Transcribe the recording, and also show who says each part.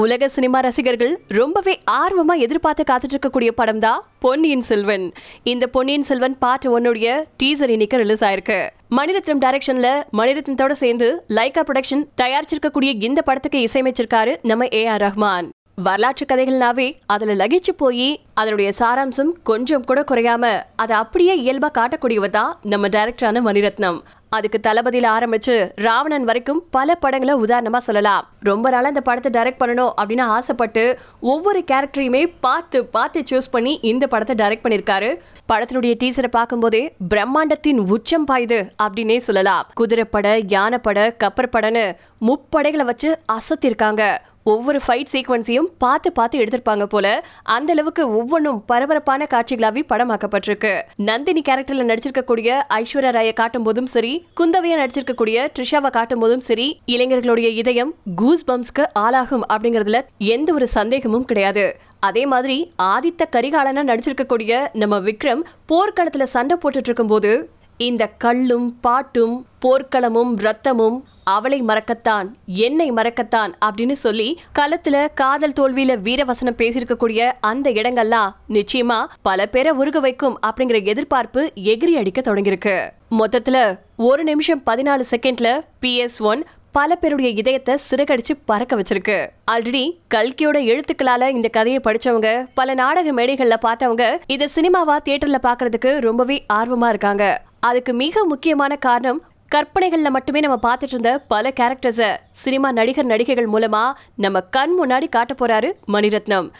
Speaker 1: உலக சினிமா ரசிகர்கள் ரொம்பவே ஆர்வமா எதிர்பார்த்து காத்துட்டு இருக்கக்கூடிய படம் தான் பொன்னியின் செல்வன். இந்த பொன்னியின் செல்வன் பார்ட் ஒன்னுடைய டீசர் இன்னைக்கு ரிலீஸ் ஆயிருக்கு. மணிரத்னம் டைரக்ஷன்ல மணிரத்னத்தோட சேர்ந்து லைகா ப்ரொடக்ஷன் தயாரிச்சிருக்கக்கூடிய இந்த படத்துக்கு இசையமைச்சிருக்காரு நம்ம ஏ ஆர் ரஹ்மான். வரலாற்று கதைகள்னாவே அதுல லகிச்சு போய் அதனுடைய சாராம்சம் கொஞ்சம் கூட குறையாம அதை அப்படியே இயல்பா காட்டக்கூடியவர் தான் நம்ம டைரக்டரான மணிரத்னம். அதுக்கு தளபதியில ஆரம்பிச்சு ராவணன் வரைக்கும் பல படங்களை உதாரணமா சொல்லலாம். ரொம்ப நாளா இந்த படத்தை டைரக்ட் பண்ணணும் அப்படின்னு ஆசைப்பட்டு ஒவ்வொரு கேரக்டரையுமே பார்த்து பார்த்து சூஸ் பண்ணி இந்த படத்தை டைரக்ட் பண்ணிருக்காரு படத்தினுடைய டீசரை பார்க்கும்போதே பிரம்மாண்டத்தின் உச்சம் பாயுது அப்படின்னே சொல்லலாம். குதிரைப்பட யானைப்பட கப்பற்படன்னு முப்படைகளை வச்சு அசத்திருக்காங்க. ஒவ்வொரு ஃபைட் சீக்வன்ஸையும் பார்த்து பார்த்து எடுத்திருப்பாங்க போல அந்த அளவுக்கு ஒவ்வொன்றும் பரபரப்பான காட்சிகளாவே படமாக்கப்பட்டிருக்கு. நந்தினி கேரக்டர்ல நடிச்சிருக்கக்கூடிய ஐஸ்வர்யா ராயை காட்டும் போதும் சரி குந்தவையா நடிச்சிருக்கக்கூடிய ட்ரிஷாவை காட்டும் போதும் சரி இளைஞர்களுடைய இதயம் கூஸ் பம்ஸ்க்கு ஆளாகும் அப்படிங்கறதுல எந்த ஒரு சந்தேகமும் கிடையாது. அதே மாதிரி ஆதித்த கரிகாலனா நடிச்சிருக்கக்கூடிய நம்ம விக்ரம் போர்க்களத்துல சண்டை போட்டுட்டு இருக்கும்போது இந்த கல்லும் பாட்டும் போர்க்களமும் ரத்தமும் அவளை மறக்கத்தான் என்னை மறக்கத்தான் அப்படின்னு சொல்லி களத்துல காதல் தோல்வியில வீரவசனம் பேசியிருக்கக்கூடிய அந்த இடங்கள்லாம் நிச்சயமா பல பேரை உருக வைக்கும் அப்படிங்கிற எதிர்பார்ப்பு எகிரி அடிக்க தொடங்கியிருக்கு. மொத்தத்துல ஒரு நிமிஷம் பதினாலு செகண்ட்ல பிஎஸ் ஒன் பல பேருடைய இதயத்தை சிறகடிச்சு பறக்க வச்சிருக்கு. ஆல்ரெடி கல்கியோட எழுத்துக்களால இந்த கதையை படிச்சவங்க பல நாடக மேடைகள்ல பார்த்தவங்க இத சினிமாவா தியேட்டர்ல பாக்குறதுக்கு ரொம்பவே ஆர்வமா இருக்காங்க. அதுக்கு மிக முக்கியமான காரணம் கற்பனைகள்ல மட்டுமே நம்ம பார்த்துட்டு இருந்த பல கேரக்டர்ஸ சினிமா நடிகர் நடிகைகள் மூலமா நம்ம கண் முன்னாடி காட்ட போறாரு மணிரத்னம்.